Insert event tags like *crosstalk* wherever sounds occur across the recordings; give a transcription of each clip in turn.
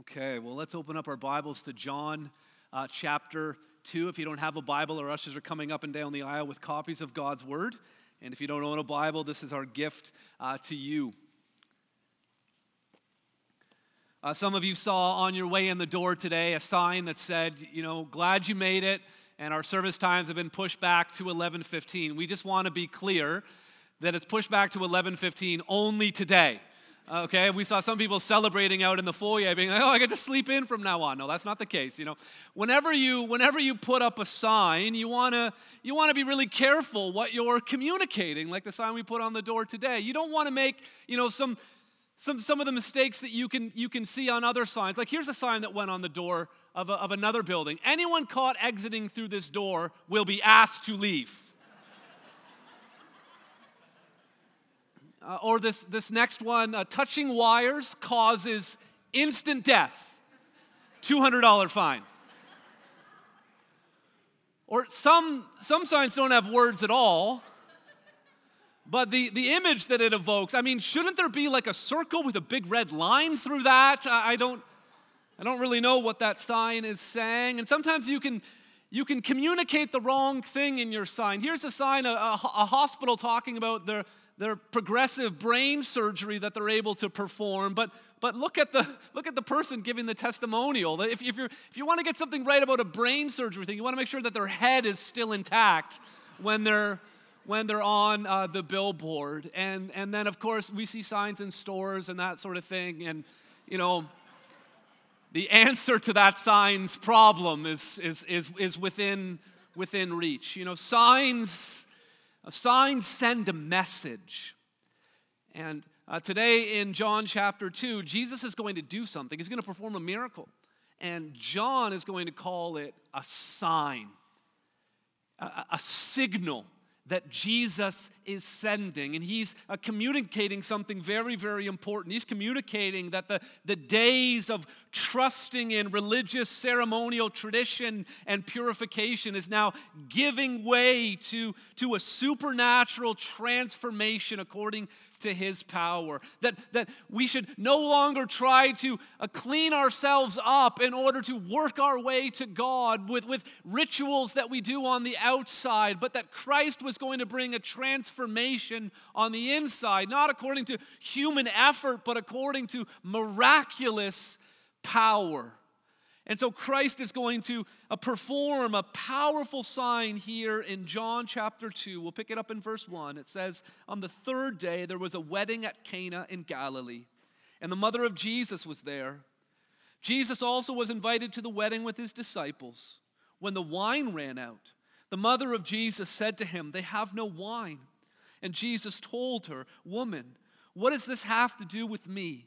Okay, well, let's open up our Bibles to John uh, chapter 2. If you don't have a Bible, our ushers are coming up and down the aisle with copies of God's Word. And if you don't own a Bible, this is our gift uh, to you. Uh, some of you saw on your way in the door today a sign that said, you know, glad you made it, and our service times have been pushed back to 11:15. We just want to be clear that it's pushed back to 11:15 only today. Okay, we saw some people celebrating out in the foyer, being like, "Oh, I get to sleep in from now on." No, that's not the case. You know, whenever you whenever you put up a sign, you wanna you wanna be really careful what you're communicating. Like the sign we put on the door today, you don't want to make you know some some some of the mistakes that you can you can see on other signs. Like here's a sign that went on the door of, a, of another building: Anyone caught exiting through this door will be asked to leave. Uh, or this, this next one uh, touching wires causes instant death, $200 fine. Or some, some signs don't have words at all, but the, the image that it evokes, I mean, shouldn't there be like a circle with a big red line through that? I, I don't, I don't really know what that sign is saying. And sometimes you can, you can communicate the wrong thing in your sign. Here's a sign, a, a, a hospital talking about their their progressive brain surgery that they're able to perform but but look at the look at the person giving the testimonial. If, if, you're, if you want to get something right about a brain surgery thing you want to make sure that their head is still intact when they're when they're on uh, the billboard. And and then of course we see signs in stores and that sort of thing. And you know the answer to that sign's problem is is is, is within within reach. You know signs Signs send a message. And uh, today in John chapter 2, Jesus is going to do something. He's going to perform a miracle. And John is going to call it a sign, a, a signal that Jesus is sending. And he's uh, communicating something very, very important. He's communicating that the, the days of trusting in religious, ceremonial tradition and purification is now giving way to, to a supernatural transformation according to his power. That, that we should no longer try to uh, clean ourselves up in order to work our way to God with, with rituals that we do on the outside, but that Christ was going to bring a transformation on the inside, not according to human effort, but according to miraculous power. And so Christ is going to uh, perform a powerful sign here in John chapter 2. We'll pick it up in verse 1. It says, On the third day, there was a wedding at Cana in Galilee, and the mother of Jesus was there. Jesus also was invited to the wedding with his disciples. When the wine ran out, the mother of Jesus said to him, They have no wine. And Jesus told her, Woman, what does this have to do with me?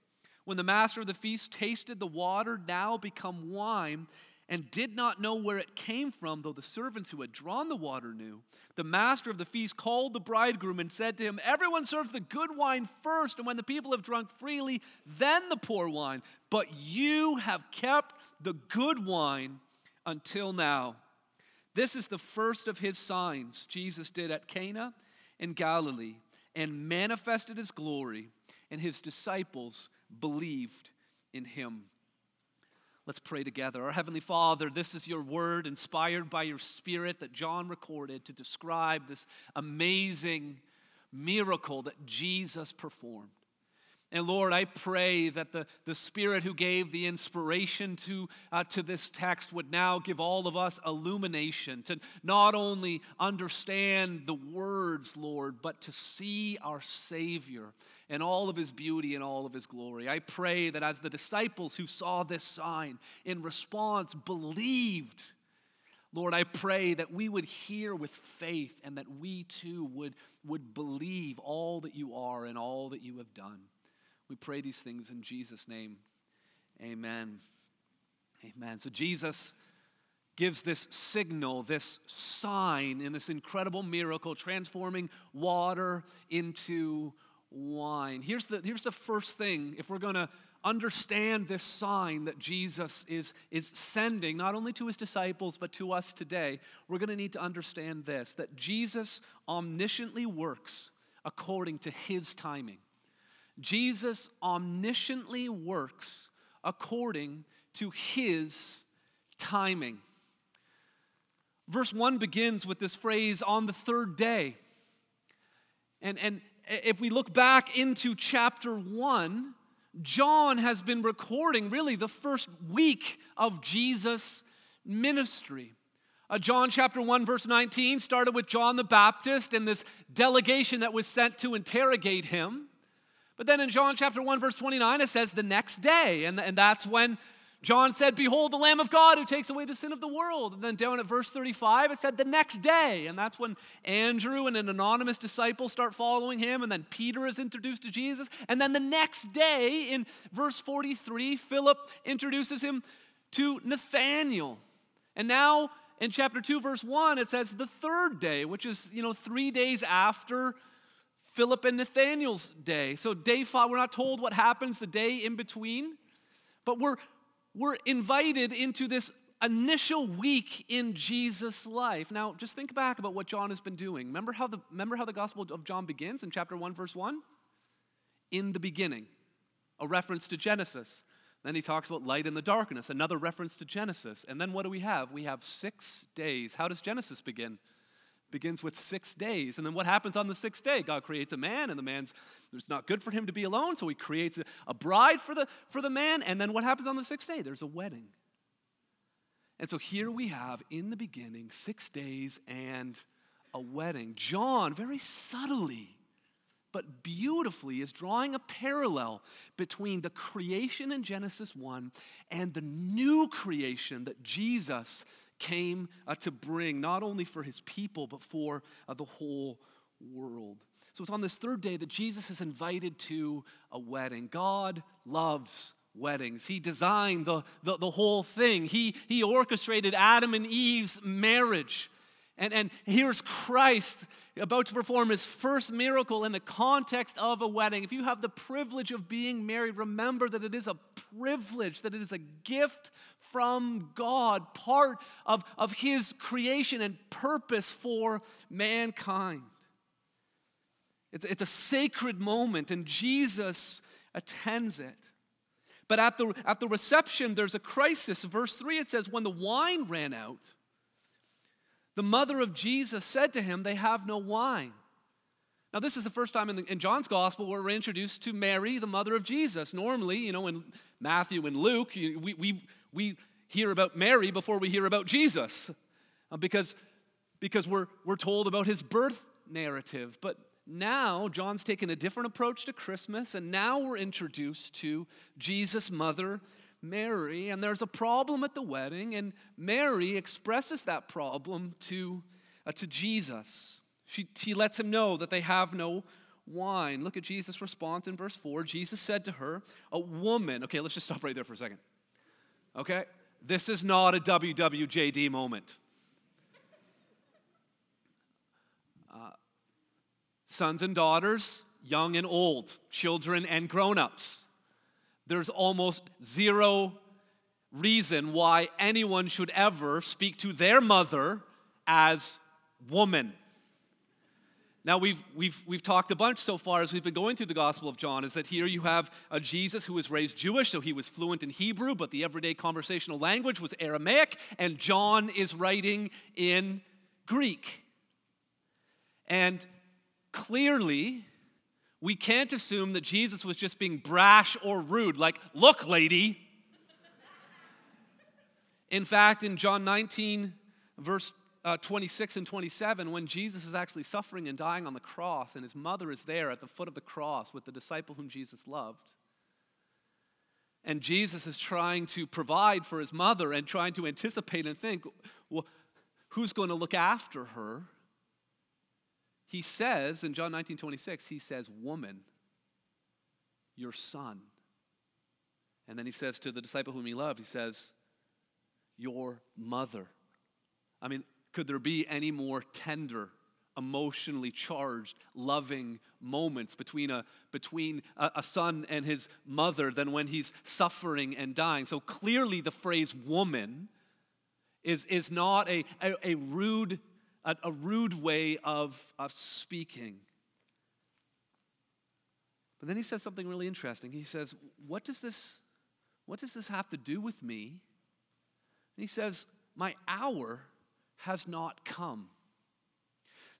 When the master of the feast tasted the water now become wine, and did not know where it came from, though the servants who had drawn the water knew. The master of the feast called the bridegroom and said to him, Everyone serves the good wine first, and when the people have drunk freely, then the poor wine. But you have kept the good wine until now. This is the first of his signs Jesus did at Cana in Galilee and manifested his glory, and his disciples believed in him. Let's pray together. Our Heavenly Father, this is your word inspired by your Spirit that John recorded to describe this amazing miracle that Jesus performed. And Lord, I pray that the, the Spirit who gave the inspiration to, uh, to this text would now give all of us illumination to not only understand the words, Lord, but to see our Savior and all of his beauty and all of his glory. I pray that as the disciples who saw this sign in response believed, Lord, I pray that we would hear with faith and that we too would, would believe all that you are and all that you have done. We pray these things in Jesus' name. Amen. Amen. So Jesus gives this signal, this sign in this incredible miracle, transforming water into wine. Here's the, here's the first thing if we're going to understand this sign that Jesus is, is sending, not only to his disciples, but to us today, we're going to need to understand this that Jesus omnisciently works according to his timing. Jesus omnisciently works according to his timing. Verse 1 begins with this phrase, on the third day. And, and if we look back into chapter 1, John has been recording really the first week of Jesus' ministry. Uh, John chapter 1, verse 19 started with John the Baptist and this delegation that was sent to interrogate him. But then in John chapter 1, verse 29, it says the next day. And, and that's when John said, Behold, the Lamb of God who takes away the sin of the world. And then down at verse 35, it said the next day. And that's when Andrew and an anonymous disciple start following him. And then Peter is introduced to Jesus. And then the next day, in verse 43, Philip introduces him to Nathanael. And now in chapter 2, verse 1, it says the third day, which is, you know, three days after Philip and Nathanael's day. So, day five, we're not told what happens the day in between, but we're we're invited into this initial week in Jesus' life. Now, just think back about what John has been doing. Remember how the, remember how the Gospel of John begins in chapter 1, verse 1? In the beginning, a reference to Genesis. Then he talks about light and the darkness, another reference to Genesis. And then what do we have? We have six days. How does Genesis begin? Begins with six days. And then what happens on the sixth day? God creates a man, and the man's it's not good for him to be alone, so he creates a, a bride for the for the man. And then what happens on the sixth day? There's a wedding. And so here we have in the beginning six days and a wedding. John, very subtly, but beautifully, is drawing a parallel between the creation in Genesis 1 and the new creation that Jesus came uh, to bring, not only for his people, but for uh, the whole world. So it's on this third day that Jesus is invited to a wedding. God loves weddings. He designed the, the, the, whole thing, he, he orchestrated Adam and Eve's marriage. And, and here's Christ about to perform his first miracle in the context of a wedding. If you have the privilege of being married, remember that it is a privilege, that it is a gift from God, part of, of his creation and purpose for mankind. It's, it's a sacred moment, and Jesus attends it. But at the, at the reception, there's a crisis. Verse 3, it says, When the wine ran out, the mother of Jesus said to him, They have no wine. Now, this is the first time in, the, in, John's gospel where we're introduced to Mary, the mother of Jesus. Normally, you know, in Matthew and Luke, we, we, we hear about Mary before we hear about Jesus uh, because, because we're, we're told about his birth narrative. But now, John's taken a different approach to Christmas, and now we're introduced to Jesus' mother Mary, and there's a problem at the wedding, and Mary expresses that problem to, uh, to Jesus. She, she lets him know that they have no wine. Look at Jesus' response in verse 4. Jesus said to her, A woman, okay, let's just stop right there for a second. Okay? This is not a WWJD moment. Uh, sons and daughters, young and old, children and grown ups there's almost zero reason why anyone should ever speak to their mother as woman. Now, we've, we've, we've talked a bunch so far as we've been going through the Gospel of John, is that here you have a Jesus who was raised Jewish, so he was fluent in Hebrew, but the everyday conversational language was Aramaic, and John is writing in Greek. And clearly, we can't assume that Jesus was just being brash or rude, like, look, lady. In fact, in John 19, verse uh, 26 and 27, when Jesus is actually suffering and dying on the cross, and his mother is there at the foot of the cross with the disciple whom Jesus loved. And Jesus is trying to provide for his mother and trying to anticipate and think, well, who's going to look after her? He says in John 19 26, he says, Woman, your son. And then he says to the disciple whom he loved, he says, Your mother. I mean, could there be any more tender, emotionally charged, loving moments between a, between a, a, son and his mother than when he's suffering and dying? So clearly, the phrase woman is, is not a, a, a rude, a, a rude way of, of speaking. But then he says something really interesting. He says, What does this, what does this have to do with me? And he says, My hour has not come.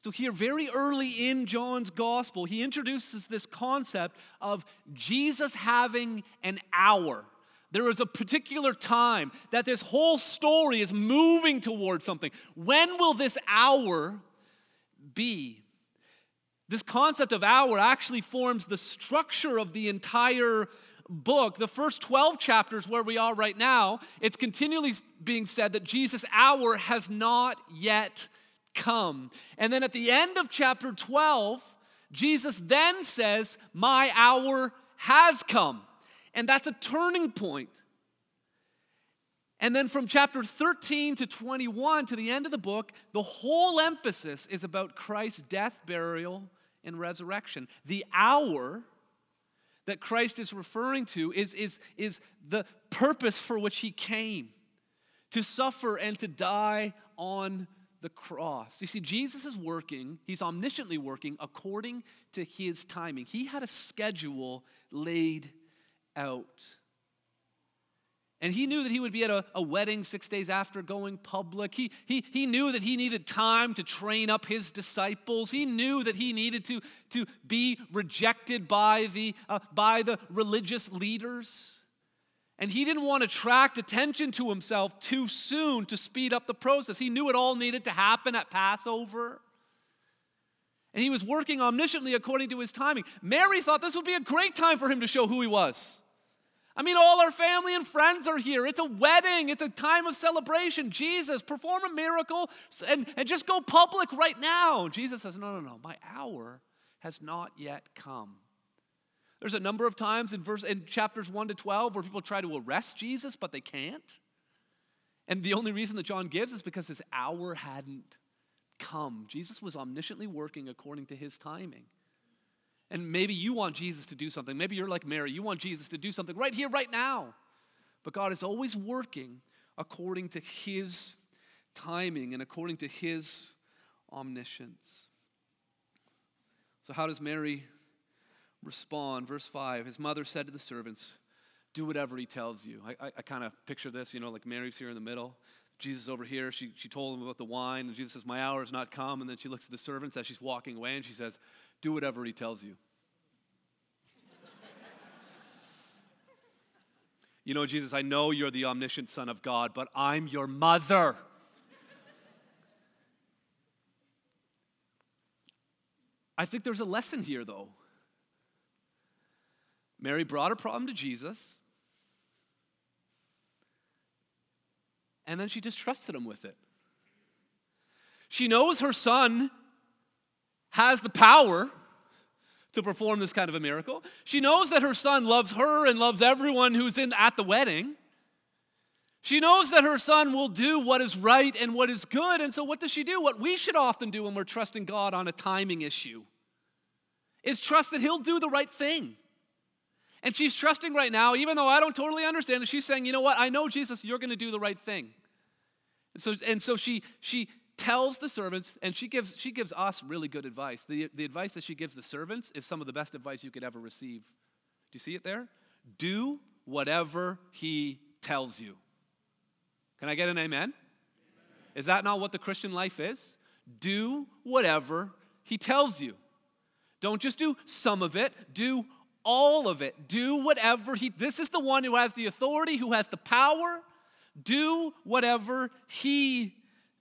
So, here, very early in John's gospel, he introduces this concept of Jesus having an hour. There is a particular time that this whole story is moving towards something. When will this hour be? This concept of hour actually forms the structure of the entire book. The first 12 chapters, where we are right now, it's continually being said that Jesus' hour has not yet come. And then at the end of chapter 12, Jesus then says, My hour has come. And that's a turning point. And then from chapter 13 to 21 to the end of the book, the whole emphasis is about Christ's death, burial, and resurrection. The hour that Christ is referring to is, is, is the purpose for which he came to suffer and to die on the cross. You see, Jesus is working, he's omnisciently working according to his timing. He had a schedule laid out. And he knew that he would be at a, a, wedding six days after going public. He, he, he knew that he needed time to train up his disciples. He knew that he needed to, to be rejected by the, uh, by the religious leaders. And he didn't want to attract attention to himself too soon to speed up the process. He knew it all needed to happen at Passover. And he was working omnisciently according to his timing. Mary thought this would be a great time for him to show who he was. I mean, all our family and friends are here. It's a wedding, it's a time of celebration. Jesus, perform a miracle and, and just go public right now. Jesus says, No, no, no, my hour has not yet come. There's a number of times in, verse, in chapters 1 to 12 where people try to arrest Jesus, but they can't. And the only reason that John gives is because his hour hadn't come. Jesus was omnisciently working according to his timing. And maybe you want Jesus to do something. Maybe you're like Mary. You want Jesus to do something right here, right now. But God is always working according to His timing and according to His omniscience. So, how does Mary respond? Verse 5 His mother said to the servants, Do whatever he tells you. I, I, I kind of picture this, you know, like Mary's here in the middle. Jesus over here. She, she told him about the wine, and Jesus says, My hour has not come. And then she looks at the servants as she's walking away, and she says, do whatever he tells you. *laughs* you know, Jesus, I know you're the omniscient Son of God, but I'm your mother. I think there's a lesson here, though. Mary brought a problem to Jesus, and then she just trusted him with it. She knows her son has the power to perform this kind of a miracle. She knows that her son loves her and loves everyone who's in at the wedding. She knows that her son will do what is right and what is good. And so, what does she do? What we should often do when we're trusting God on a timing issue is trust that He'll do the right thing. And she's trusting right now, even though I don't totally understand it, she's saying, you know what? I know, Jesus, you're going to do the right thing. So, and so she, she, tells the servants, and she gives, she gives us really good advice. The, the advice that she gives the servants is some of the best advice you could ever receive. Do you see it there? Do whatever he tells you. Can I get an amen? amen? Is that not what the Christian life is? Do whatever he tells you. Don't just do some of it, do all of it. Do whatever he this is the one who has the authority, who has the power. Do whatever he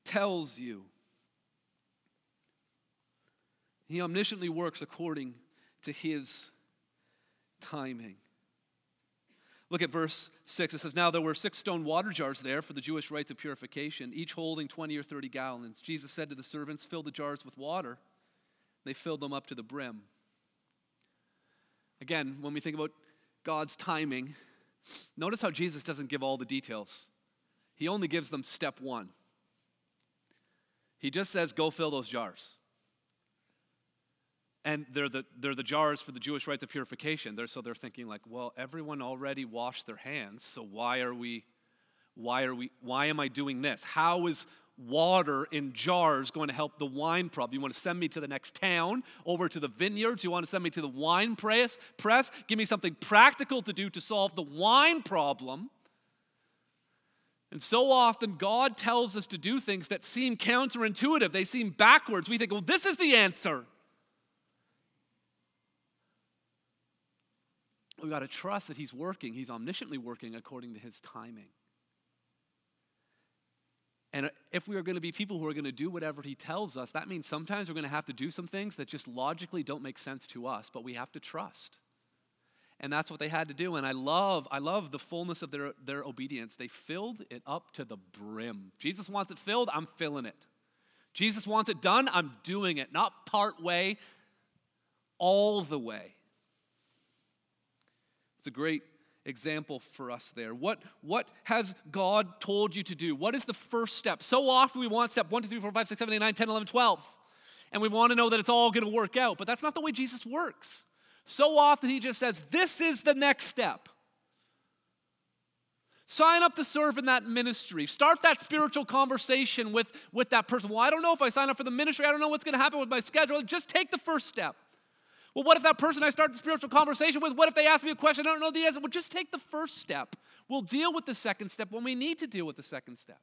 tells you. He omnisciently works according to his timing. Look at verse 6. It says, Now there were six stone water jars there for the Jewish rites of purification, each holding 20 or 30 gallons. Jesus said to the servants, Fill the jars with water. They filled them up to the brim. Again, when we think about God's timing, notice how Jesus doesn't give all the details. He only gives them step one. He just says, Go fill those jars. And they're the, they're the jars for the Jewish rites of purification. They're, so they're thinking, like, well, everyone already washed their hands, so why are we, why are we, why am I doing this? How is water in jars going to help the wine problem? You want to send me to the next town, over to the vineyards? You want to send me to the wine press? Press? Give me something practical to do to solve the wine problem. And so often, God tells us to do things that seem counterintuitive. They seem backwards. We think, well, this is the answer. We've got to trust that He's working, He's omnisciently working according to His timing. And if we are going to be people who are going to do whatever He tells us, that means sometimes we're going to have to do some things that just logically don't make sense to us, but we have to trust. And that's what they had to do. And I love, I love the fullness of their, their obedience. They filled it up to the brim. Jesus wants it filled, I'm filling it. Jesus wants it done, I'm doing it. Not part way, all the way. It's a great example for us there. What, what has God told you to do? What is the first step? So often we want step 1, 2, 3, 4, 5, 6, 7, 8, 9, 10, 11, 12. And we want to know that it's all going to work out. But that's not the way Jesus works. So often he just says, This is the next step. Sign up to serve in that ministry. Start that spiritual conversation with, with that person. Well, I don't know if I sign up for the ministry. I don't know what's going to happen with my schedule. Just take the first step. Well, what if that person I start the spiritual conversation with, what if they ask me a question I don't know the answer? Well, just take the first step. We'll deal with the second step when we need to deal with the second step.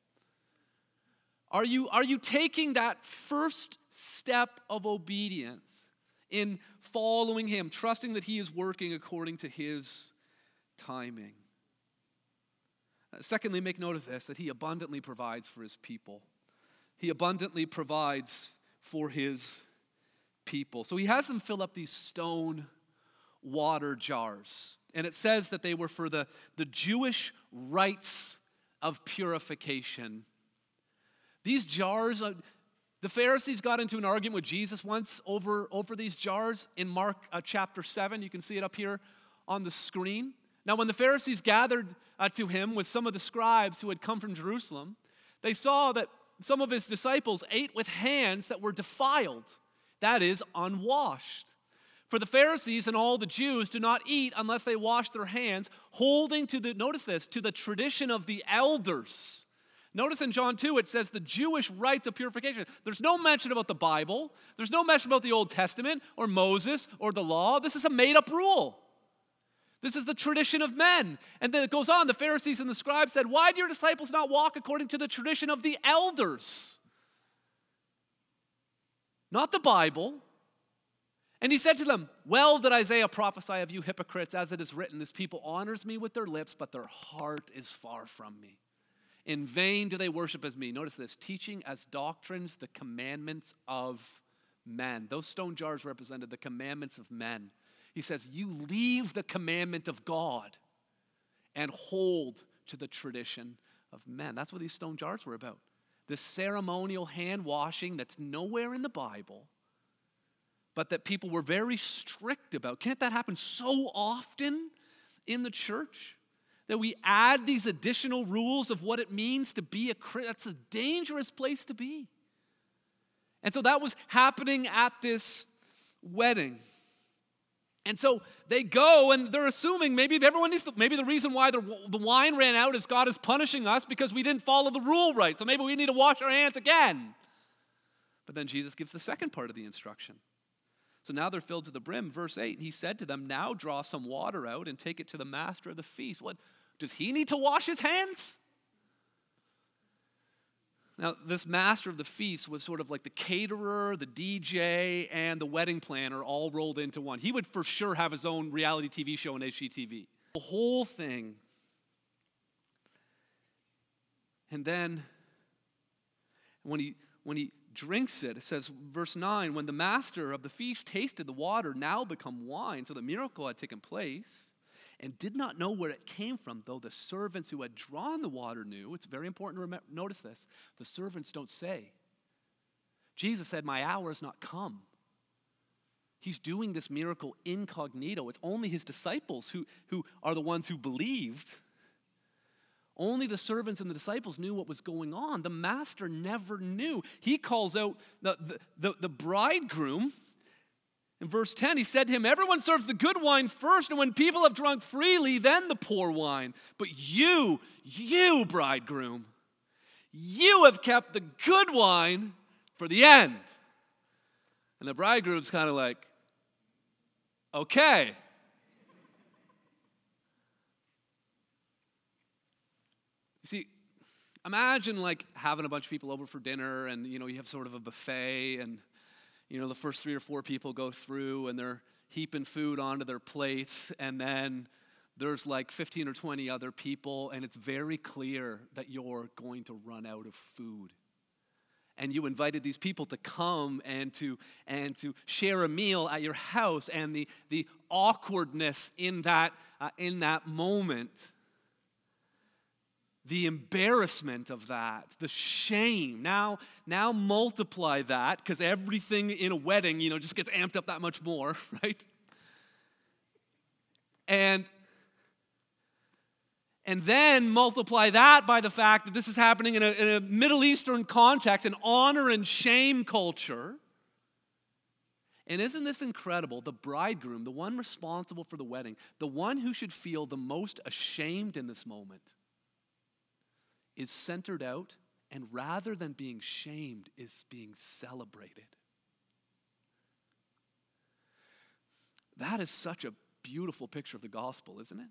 Are you, are you taking that first step of obedience in following Him, trusting that He is working according to His timing? Uh, secondly, make note of this that He abundantly provides for His people. He abundantly provides for His people. So he has them fill up these stone water jars. And it says that they were for the, the Jewish rites of purification. These jars, the Pharisees got into an argument with Jesus once over, over these jars in Mark uh, chapter 7. You can see it up here on the screen. Now, when the Pharisees gathered uh, to him with some of the scribes who had come from Jerusalem, they saw that some of his disciples ate with hands that were defiled that is, unwashed. For the Pharisees and all the Jews do not eat unless they wash their hands, holding to the, notice this, to the tradition of the elders. Notice in John 2, it says the Jewish rites of purification. There's no mention about the Bible, there's no mention about the Old Testament or Moses or the law. This is a made up rule. This is the tradition of men. And then it goes on the Pharisees and the scribes said, Why do your disciples not walk according to the tradition of the elders? not the Bible. And he said to them, Well did Isaiah prophesy of you hypocrites, as it is written, This people honors me with their lips, but their heart is far from me. In vain do they worship as me. Notice this teaching as doctrines the commandments of men. Those stone jars represented the commandments of men. He says, You leave the commandment of God and hold to the tradition of men. That's what these stone jars were about the ceremonial hand washing that's nowhere in the Bible, but that people were very strict about. Can't that happen so often in the church? That we add these additional rules of what it means to be a Christian. That's a dangerous place to be. And so that was happening at this wedding. And so they go and they're assuming maybe everyone needs to, maybe the reason why the, the wine ran out is God is punishing us because we didn't follow the rule right. So maybe we need to wash our hands again. But then Jesus gives the second part of the instruction. So now they're filled to the brim. Verse 8, he said to them, Now draw some water out and take it to the master of the feast. What? Does he need to wash his hands? Now, this master of the feast was sort of like the caterer, the DJ, and the wedding planner all rolled into one. He would for sure have his own reality TV show on HGTV. The whole thing. And then when he when he drinks it, it says, verse 9, when the master of the feast tasted the water now become wine, so the miracle had taken place and did not know where it came from, though the servants who had drawn the water knew. It's very important to remember, notice this. The servants don't say. Jesus said, My hour has not come. He's doing this miracle incognito. It's only his disciples who, who are the ones who believed. Only the servants and the disciples knew what was going on. The master never knew. He calls out the, the, the, the bridegroom. In verse 10, he said to him, Everyone serves the good wine first, and when people have drunk freely, then the poor wine. But you, you, bridegroom, you have kept the good wine for the end. And the bridegroom's kind of like, okay. You see, imagine like having a bunch of people over for dinner and you know you have sort of a buffet and you know the first three or four people go through and they're heaping food onto their plates and then there's like 15 or 20 other people and it's very clear that you're going to run out of food. And you invited these people to come and to and to share a meal at your house and the the awkwardness in that uh, in that moment the embarrassment of that, the shame. Now, now multiply that because everything in a wedding, you know, just gets amped up that much more, *laughs* right? And and then multiply that by the fact that this is happening in a, in a Middle Eastern context, an honor and shame culture. And isn't this incredible? The bridegroom, the one responsible for the wedding, the one who should feel the most ashamed in this moment, is centered out and rather than being shamed, is being celebrated. That is such a beautiful picture of the gospel, isn't it?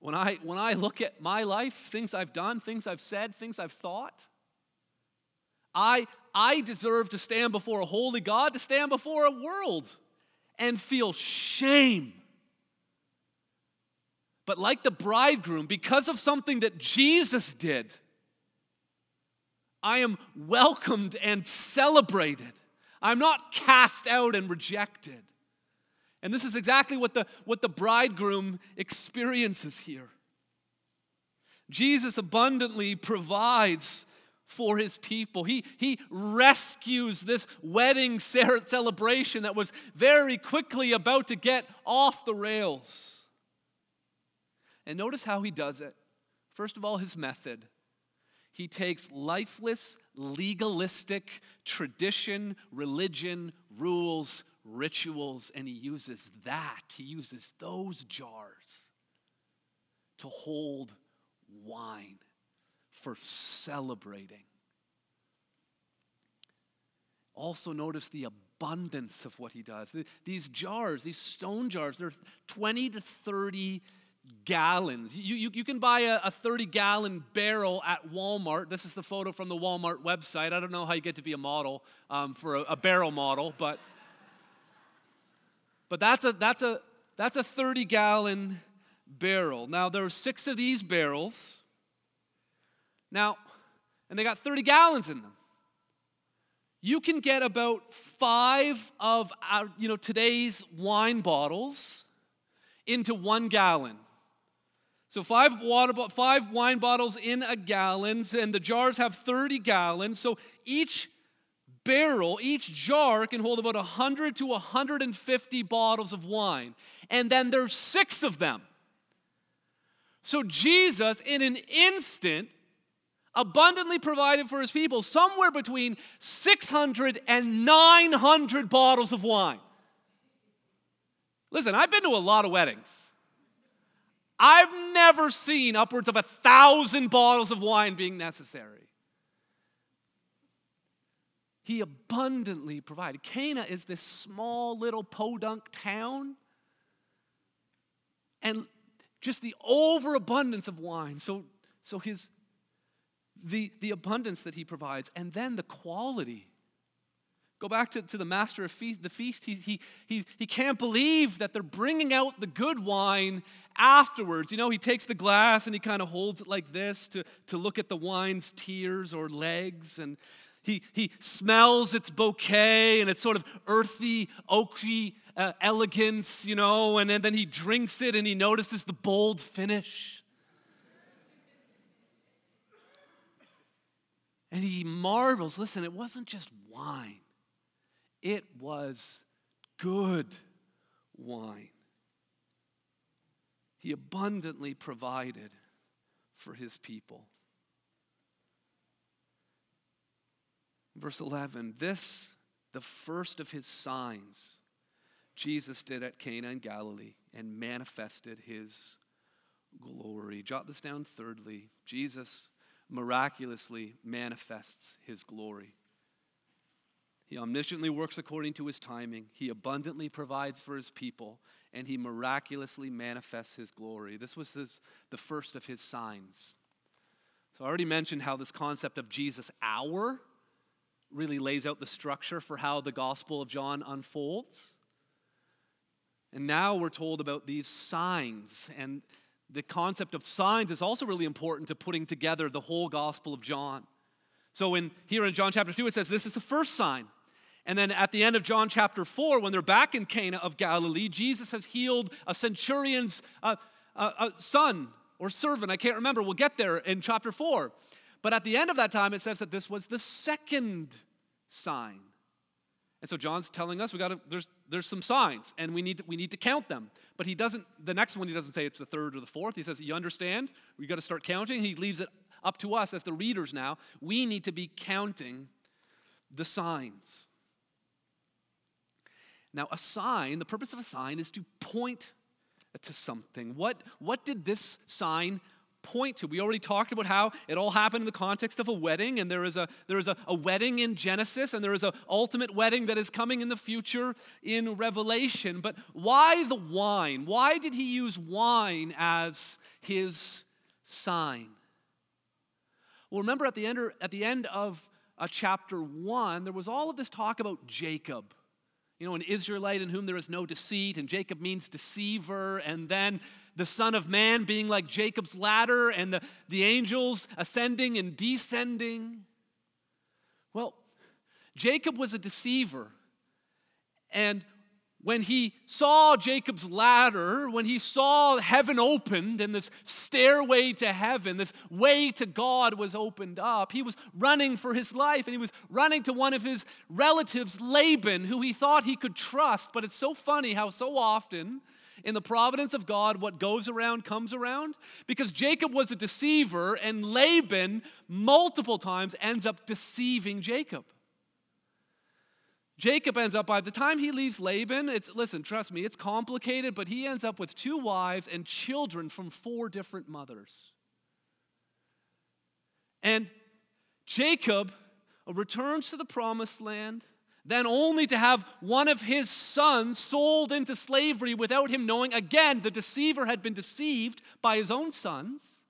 When I, when I look at my life, things I've done, things I've said, things I've thought, I, I deserve to stand before a holy God, to stand before a world and feel shame but like the bridegroom, because of something that Jesus did, I am welcomed and celebrated. I'm not cast out and rejected. And this is exactly what the, what the bridegroom experiences here. Jesus abundantly provides for his people. He, he rescues this wedding celebration that was very quickly about to get off the rails. And notice how he does it. First of all, his method. He takes lifeless, legalistic tradition, religion, rules, rituals, and he uses that. He uses those jars to hold wine for celebrating. Also, notice the abundance of what he does. These jars, these stone jars, they're 20 to 30 gallons. You, you, you can buy a, a 30 gallon barrel at Walmart. This is the photo from the Walmart website. I don't know how you get to be a model um, for a, a barrel model, but, but that's, a, that's, a, that's a 30 gallon barrel. Now, there are six of these barrels. Now, and they got 30 gallons in them. You can get about five of our, you know, today's wine bottles into one gallon. So five water, five wine bottles in a gallon, and the jars have 30 gallons. So each barrel, each jar can hold about 100 to 150 bottles of wine. And then there's six of them. So Jesus, in an instant, abundantly provided for his people somewhere between 600 and 900 bottles of wine. Listen, I've been to a lot of weddings. I've never seen upwards of a thousand bottles of wine being necessary. He abundantly provided. Cana is this small little podunk town. And just the overabundance of wine. So, so his the, the abundance that he provides, and then the quality Go back to, to the master of feast, the feast. He, he, he, he can't believe that they're bringing out the good wine afterwards. You know, he takes the glass and he kind of holds it like this to, to look at the wine's tears or legs. And he, he smells its bouquet and its sort of earthy, oaky uh, elegance, you know, and, and then he drinks it and he notices the bold finish. And he marvels listen, it wasn't just wine. It was good wine. He abundantly provided for his people. Verse 11 This, the first of his signs, Jesus did at Cana in Galilee and manifested his glory. Jot this down thirdly. Jesus miraculously manifests his glory. He omnisciently works according to his timing. He abundantly provides for his people, and he miraculously manifests his glory. This was his, the first of his signs. So I already mentioned how this concept of Jesus' hour really lays out the structure for how the Gospel of John unfolds. And now we're told about these signs. And the concept of signs is also really important to putting together the whole Gospel of John. So in here in John chapter 2 it says this is the first sign. And then at the end of John chapter 4, when they're back in Cana of Galilee, Jesus has healed a centurion's uh, uh, uh, son or servant. I can't remember. We'll get there in chapter 4. But at the end of that time, it says that this was the second sign. And so John's telling us we got to there's there's some signs and we need to, we need to count them. But he doesn't the next one he doesn't say it's the third or the fourth. He says you understand? We got to start counting. He leaves it up to us as the readers now. We need to be counting the signs. Now, a sign, the purpose of a sign is to point to something. What, what did this sign point to? We already talked about how it all happened in the context of a wedding, and there is a, there is a, a wedding in Genesis, and there is an ultimate wedding that is coming in the future in Revelation. But why the wine? Why did he use wine as his sign? Well, remember at the end, at the end of uh, chapter 1, there was all of this talk about Jacob you know, an Israelite in whom there is no deceit, and Jacob means deceiver, and then the Son of Man being like Jacob's ladder, and the, the angels ascending and descending. Well, Jacob was a deceiver, and when he saw Jacob's ladder, when he saw heaven opened and this stairway to heaven, this way to God was opened up, he was running for his life and he was running to one of his relatives, Laban, who he thought he could trust. But it's so funny how so often in the providence of God, what goes around comes around. Because Jacob was a deceiver and Laban multiple times ends up deceiving Jacob. Jacob ends up, by the time he leaves Laban, it's, listen, trust me, it's complicated, but he ends up with two wives and children from four different mothers. And Jacob returns to the promised land, then only to have one of his sons sold into slavery without him knowing. Again, the deceiver had been deceived by his own sons.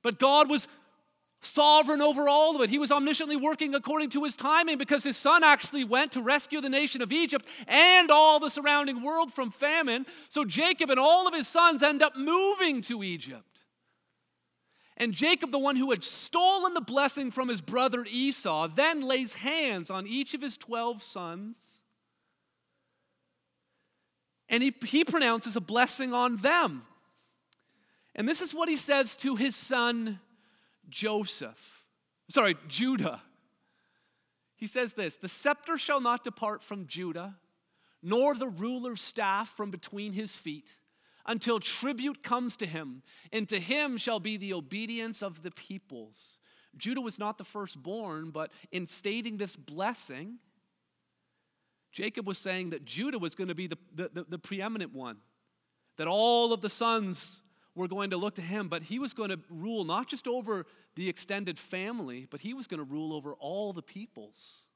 But God was sovereign over all of it. He was omnisciently working according to his timing because his son actually went to rescue the nation of Egypt and all the surrounding world from famine. So Jacob and all of his sons end up moving to Egypt. And Jacob, the one who had stolen the blessing from his brother Esau, then lays hands on each of his 12 sons. And he, he pronounces a blessing on them. And this is what he says to his son Joseph, sorry, Judah. He says this The scepter shall not depart from Judah, nor the ruler's staff from between his feet, until tribute comes to him, and to him shall be the obedience of the peoples. Judah was not the firstborn, but in stating this blessing, Jacob was saying that Judah was going to be the, the, the, the preeminent one, that all of the sons were going to look to him, but he was going to rule not just over the extended family, but he was going to rule over all the peoples.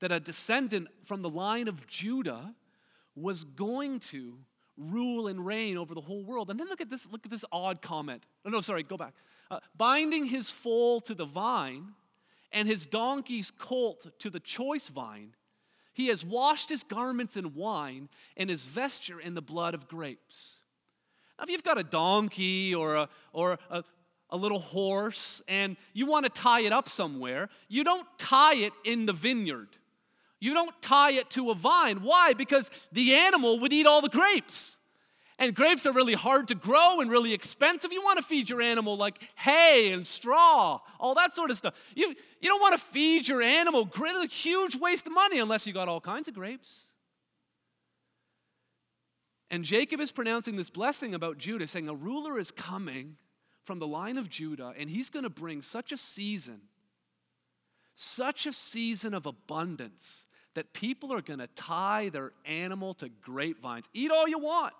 That a descendant from the line of Judah was going to rule and reign over the whole world. And then look at this, look at this odd comment. Oh, no, sorry, go back. Uh, binding his foal to the vine and his donkey's colt to the choice vine, he has washed his garments in wine and his vesture in the blood of grapes. If you've got a donkey or a, or a, a little horse and you want to tie it up somewhere, you don't tie it in the vineyard. You don't tie it to a vine. Why? Because the animal would eat all the grapes. And grapes are really hard to grow and really expensive. You want to feed your animal like hay and straw, all that sort of stuff. You, you don't want to feed your animal, a huge waste of money unless you got all kinds of grapes. And Jacob is pronouncing this blessing about Judah, saying, A ruler is coming from the line of Judah, and he's going to bring such a season, such a season of abundance, that people are going to tie their animal to grapevines. Eat all you want.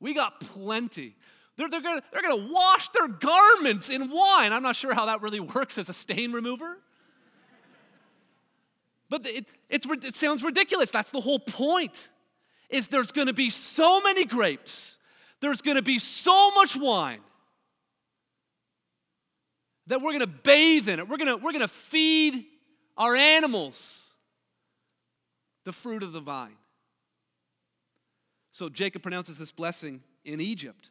We got plenty. They're, they're going they're to wash their garments in wine. I'm not sure how that really *laughs* works as a stain remover. But it, it sounds ridiculous. That's the whole point. Is there's going to be so many grapes, there's going to be so much wine that we're going to bathe in it. We're going to, we're going to feed our animals the fruit of the vine. So Jacob pronounces this blessing in Egypt.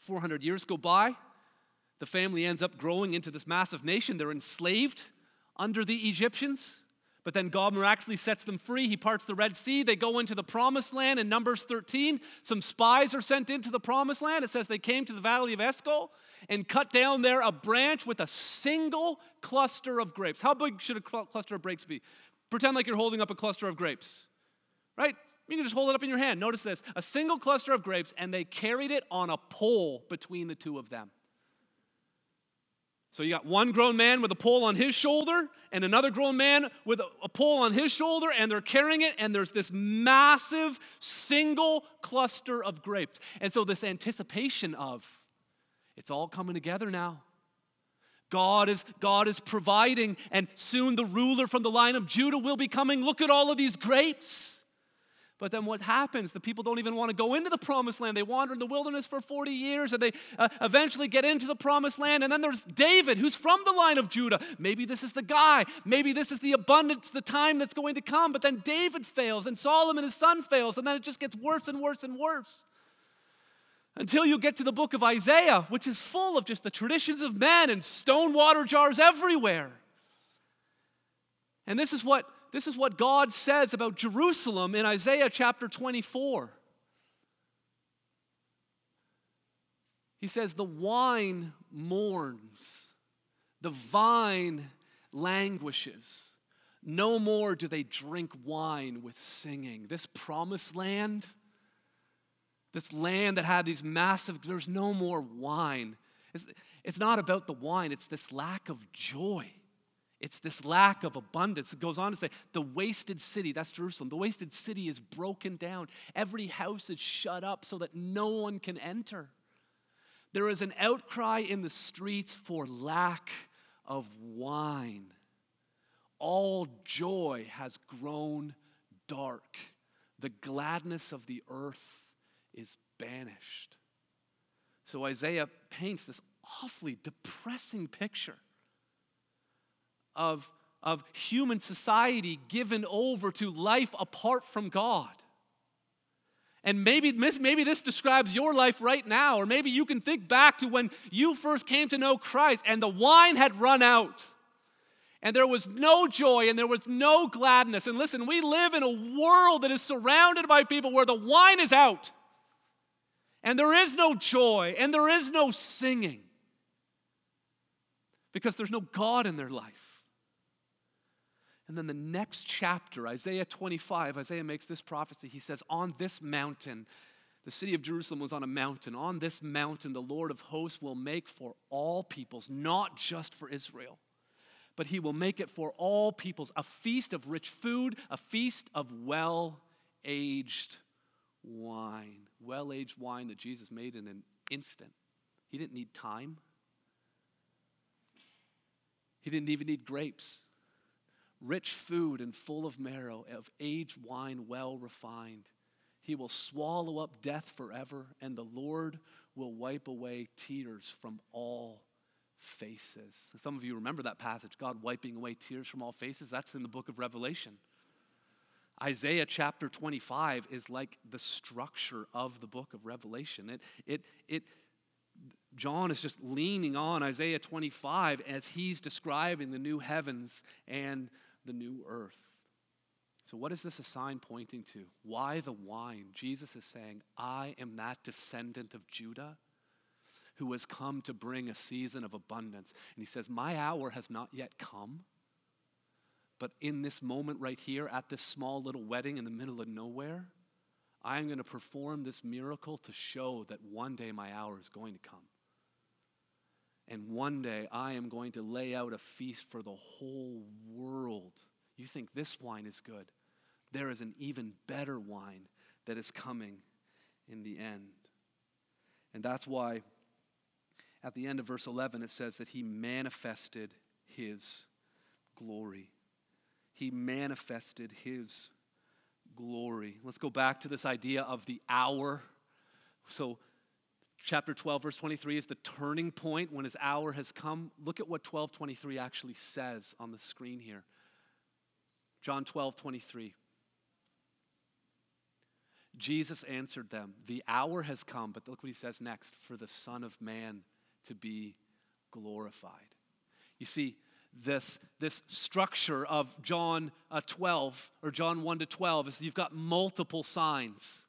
400 years go by. The family ends up growing into this massive nation. They're enslaved under the Egyptians. But then God miraculously sets them free. He parts the Red Sea. They go into the promised land. In Numbers 13, some spies are sent into the promised land. It says they came to the valley of Eshcol and cut down there a branch with a single cluster of grapes. How big should a cluster of grapes be? Pretend like you're holding up a cluster of grapes, right? You can just hold it up in your hand. Notice this a single cluster of grapes, and they carried it on a pole between the two of them. So you got one grown man with a pole on his shoulder and another grown man with a, pole on his shoulder, and they're carrying it, and there's this massive single cluster of grapes. And so, this anticipation of it's all coming together now. God is, God is providing, and soon the ruler from the line of Judah will be coming. Look at all of these grapes. But then what happens? The people don't even want to go into the promised land. They wander in the wilderness for 40 years and they uh, eventually get into the promised land. And then there's David, who's from the line of Judah. Maybe this is the guy. Maybe this is the abundance, the time that's going to come. But then David fails and Solomon, his son, fails. And then it just gets worse and worse and worse. Until you get to the book of Isaiah, which is full of just the traditions of men and stone water jars everywhere. And this is what this is what God says about Jerusalem in Isaiah chapter 24. He says, The wine mourns, the vine languishes. No more do they drink wine with singing. This promised land, this land that had these massive, there's no more wine. It's, it's not about the wine, it's this lack of joy. It's this lack of abundance. It goes on to say, the wasted city, that's Jerusalem, the wasted city is broken down. Every house is shut up so that no one can enter. There is an outcry in the streets for lack of wine. All joy has grown dark. The gladness of the earth is banished. So Isaiah paints this awfully depressing picture of, of human society given over to life apart from God. And maybe, maybe this describes your life right now, or maybe you can think back to when you first came to know Christ and the wine had run out. And there was no joy and there was no gladness. And listen, we live in a world that is surrounded by people where the wine is out. And there is no joy and there is no singing because there's no God in their life. And then the next chapter, Isaiah 25, Isaiah makes this prophecy. He says, On this mountain, the city of Jerusalem was on a mountain. On this mountain, the Lord of hosts will make for all peoples, not just for Israel, but he will make it for all peoples a feast of rich food, a feast of well aged wine. Well aged wine that Jesus made in an instant. He didn't need time, he didn't even need grapes rich food and full of marrow, of aged wine well refined. He will swallow up death forever, and the Lord will wipe away tears from all faces. Some of you remember that passage, God wiping away tears from all faces. That's in the book of Revelation. Isaiah chapter 25 is like the structure of the book of Revelation. It, it, it, John is just leaning on Isaiah 25 as he's describing the new heavens and the new earth. So, what is this a sign pointing to? Why the wine? Jesus is saying, I am that descendant of Judah who has come to bring a season of abundance. And he says, My hour has not yet come. But in this moment right here, at this small little wedding in the middle of nowhere, I am going to perform this miracle to show that one day my hour is going to come. And one day I am going to lay out a feast for the whole world. You think this wine is good? There is an even better wine that is coming in the end. And that's why at the end of verse 11 it says that he manifested his glory. He manifested his glory. Let's go back to this idea of the hour. So, chapter 12, verse 23 is the turning point when his hour has come. Look at what 1223 actually says on the screen here. John 12, 23. Jesus answered them, The hour has come, but look what he says next for the Son of Man to be glorified. You see, this, this structure of John uh, 12 or John 1 to 12 is you've got multiple signs.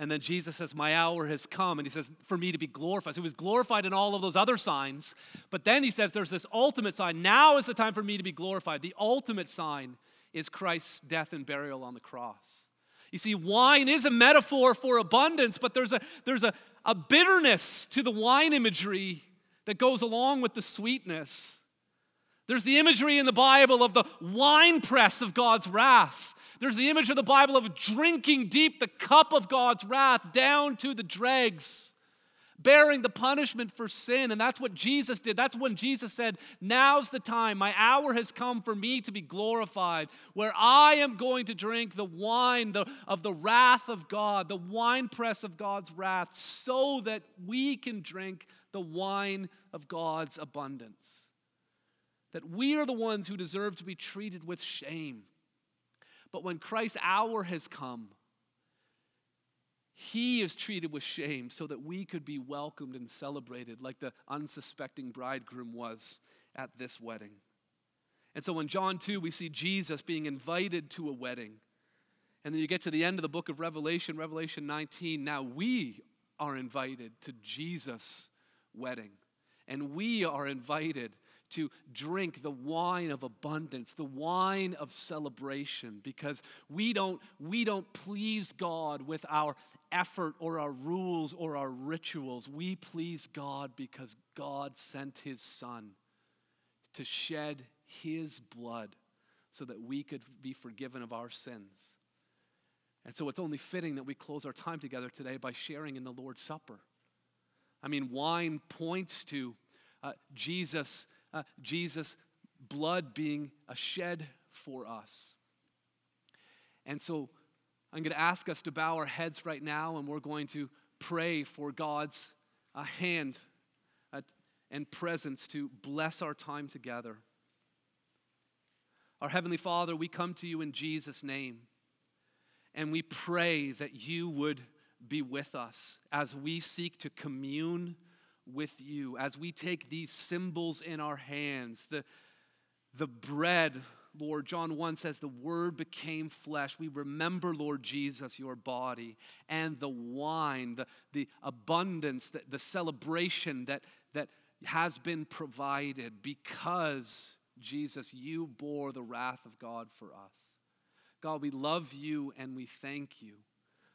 And then Jesus says, My hour has come. And he says, For me to be glorified. So he was glorified in all of those other signs. But then he says, There's this ultimate sign. Now is the time for me to be glorified. The ultimate sign is Christ's death and burial on the cross. You see, wine is a metaphor for abundance, but there's a, there's a, a bitterness to the wine imagery that goes along with the sweetness. There's the imagery in the Bible of the wine press of God's wrath. There's the image of the Bible of drinking deep the cup of God's wrath down to the dregs bearing the punishment for sin. And that's what Jesus did. That's when Jesus said, Now's the time. My hour has come for me to be glorified, where I am going to drink the wine of the wrath of God, the winepress of God's wrath, so that we can drink the wine of God's abundance. That we are the ones who deserve to be treated with shame. But when Christ's hour has come, he is treated with shame so that we could be welcomed and celebrated like the unsuspecting bridegroom was at this wedding. And so in John 2, we see Jesus being invited to a wedding. And then you get to the end of the book of Revelation, Revelation 19. Now we are invited to Jesus' wedding. And we are invited to drink the wine of abundance, the wine of celebration, because we don't, we don't please God with our effort or our rules or our rituals. We please God because God sent his Son to shed his blood so that we could be forgiven of our sins. And so it's only fitting that we close our time together today by sharing in the Lord's Supper. I mean, wine points to uh, Jesus uh, Jesus' blood being a shed for us. And so I'm going to ask us to bow our heads right now, and we're going to pray for God's uh, hand and presence to bless our time together. Our Heavenly Father, we come to you in Jesus' name, and we pray that you would be with us as we seek to commune with you as we take these symbols in our hands. The, the bread, Lord, John 1 says, the word became flesh. We remember, Lord Jesus, your body, and the wine, the, the abundance, the, the celebration that, that has been provided because, Jesus, you bore the wrath of God for us. God, we love you and we thank you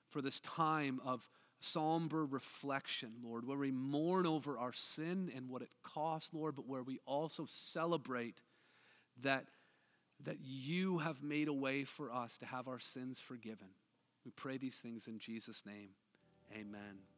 for this time of somber reflection, Lord, where we mourn over our sin and what it costs, Lord, but where we also celebrate that, that you have made a way for us to have our sins forgiven. We pray these things in Jesus' name. Amen.